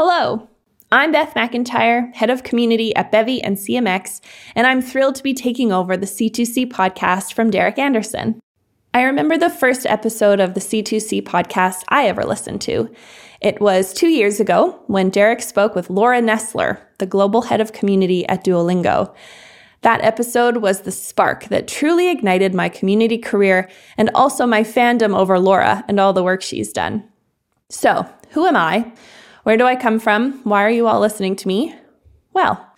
Hello, I'm Beth McIntyre, head of community at Bevy and CMX, and I'm thrilled to be taking over the C2C podcast from Derek Andersen. I remember the first episode of the C2C podcast I ever listened to. It was two years ago when Derek spoke with Laura Nestler, the global head of community at Duolingo. That episode was the spark that truly ignited my community career and also my fandom over Laura and all the work she's done. So, who am I? Where do I come from? Why are you all listening to me? Well,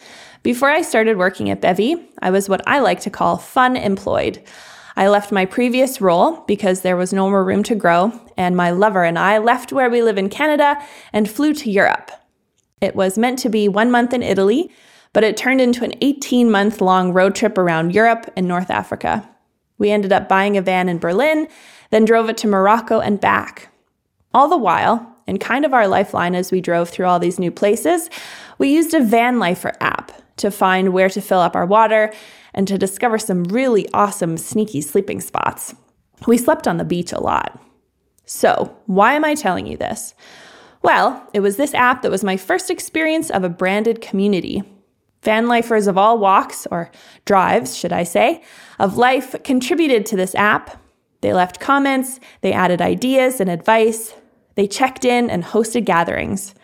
before I started working at Bevy, I was what I like to call fun employed. I left my previous role because there was no more room to grow, and my lover and I left where we live in Canada and flew to Europe. It was meant to be one month in Italy, but it turned into an 18 month long road trip around Europe and North Africa. We ended up buying a van in Berlin, then drove it to Morocco and back. All the while, and kind of our lifeline as we drove through all these new places, we used a Van Lifer app to find where to fill up our water and to discover some really awesome, sneaky sleeping spots. We slept on the beach a lot. So, why am I telling you this? Well, it was this app that was my first experience of a branded community. Van lifers of all walks, or drives, should I say, of life contributed to this app. They left comments, they added ideas and advice, they checked in and hosted gatherings.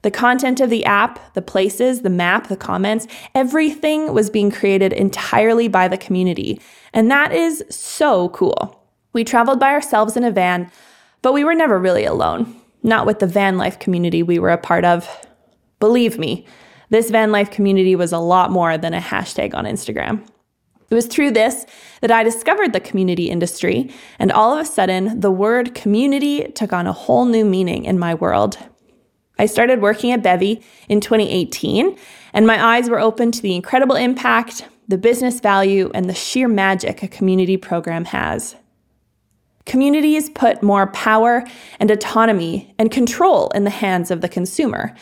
The content of the app, the places, the map, the comments, everything was being created entirely by the community. And that is so cool. We traveled by ourselves in a van, but we were never really alone, not with the van life community we were a part of. Believe me, this van life community was a lot more than a hashtag on Instagram. It was through this that I discovered the community industry, and all of a sudden, the word community took on a whole new meaning in my world. I started working at Bevy in 2018, and my eyes were open to the incredible impact, the business value, and the sheer magic a community program has. Communities put more power and autonomy and control in the hands of the consumer,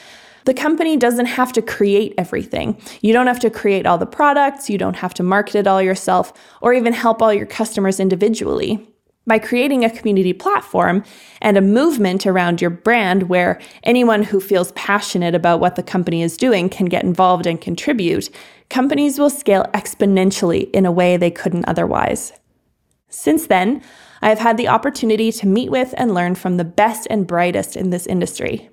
the company doesn't have to create everything. You don't have to create all the products, you don't have to market it all yourself, or even help all your customers individually. By creating a community platform and a movement around your brand where anyone who feels passionate about what the company is doing can get involved and contribute, companies will scale exponentially in a way they couldn't otherwise. Since then, I have had the opportunity to meet with and learn from the best and brightest in this industry.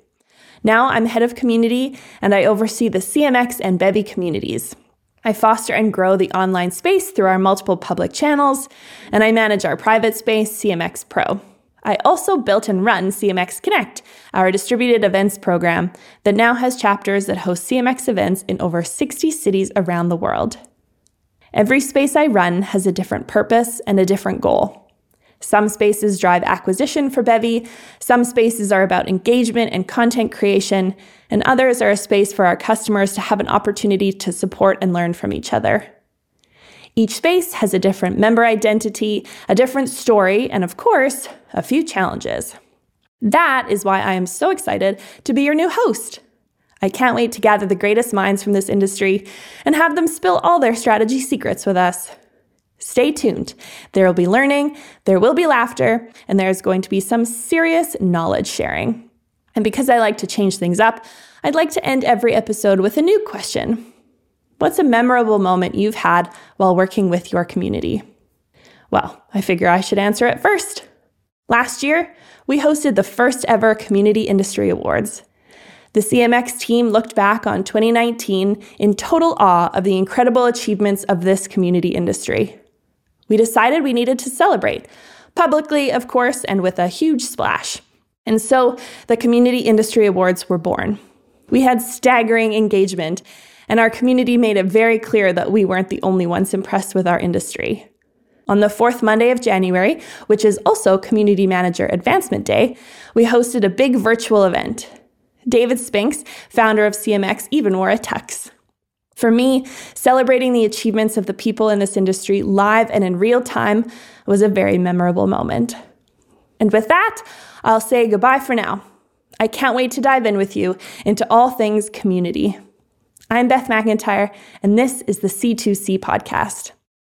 Now I'm head of community and I oversee the CMX and Bevy communities. I foster and grow the online space through our multiple public channels, and I manage our private space, CMX Pro. I also built and run CMX Connect, our distributed events program that now has chapters that host CMX events in over 60 cities around the world. Every space I run has a different purpose and a different goal. Some spaces drive acquisition for Bevy, some spaces are about engagement and content creation, and others are a space for our customers to have an opportunity to support and learn from each other. Each space has a different member identity, a different story, and of course, a few challenges. That is why I am so excited to be your new host. I can't wait to gather the greatest minds from this industry and have them spill all their strategy secrets with us. Stay tuned. There will be learning, there will be laughter, and there's going to be some serious knowledge sharing. And because I like to change things up, I'd like to end every episode with a new question. What's a memorable moment you've had while working with your community? Well, I figure I should answer it first. Last year, we hosted the first ever Community Industry Awards. The CMX team looked back on 2019 in total awe of the incredible achievements of this community industry we decided we needed to celebrate. Publicly, of course, and with a huge splash. And so the Community Industry Awards were born. We had staggering engagement, and our community made it very clear that we weren't the only ones impressed with our industry. On the fourth Monday of January, which is also Community Manager Advancement Day, we hosted a big virtual event. David Spinks, founder of CMX, even wore a tux. For me, celebrating the achievements of the people in this industry live and in real time was a very memorable moment. And with that, I'll say goodbye for now. I can't wait to dive in with you into all things community. I'm Beth McIntyre, and this is the C2C podcast.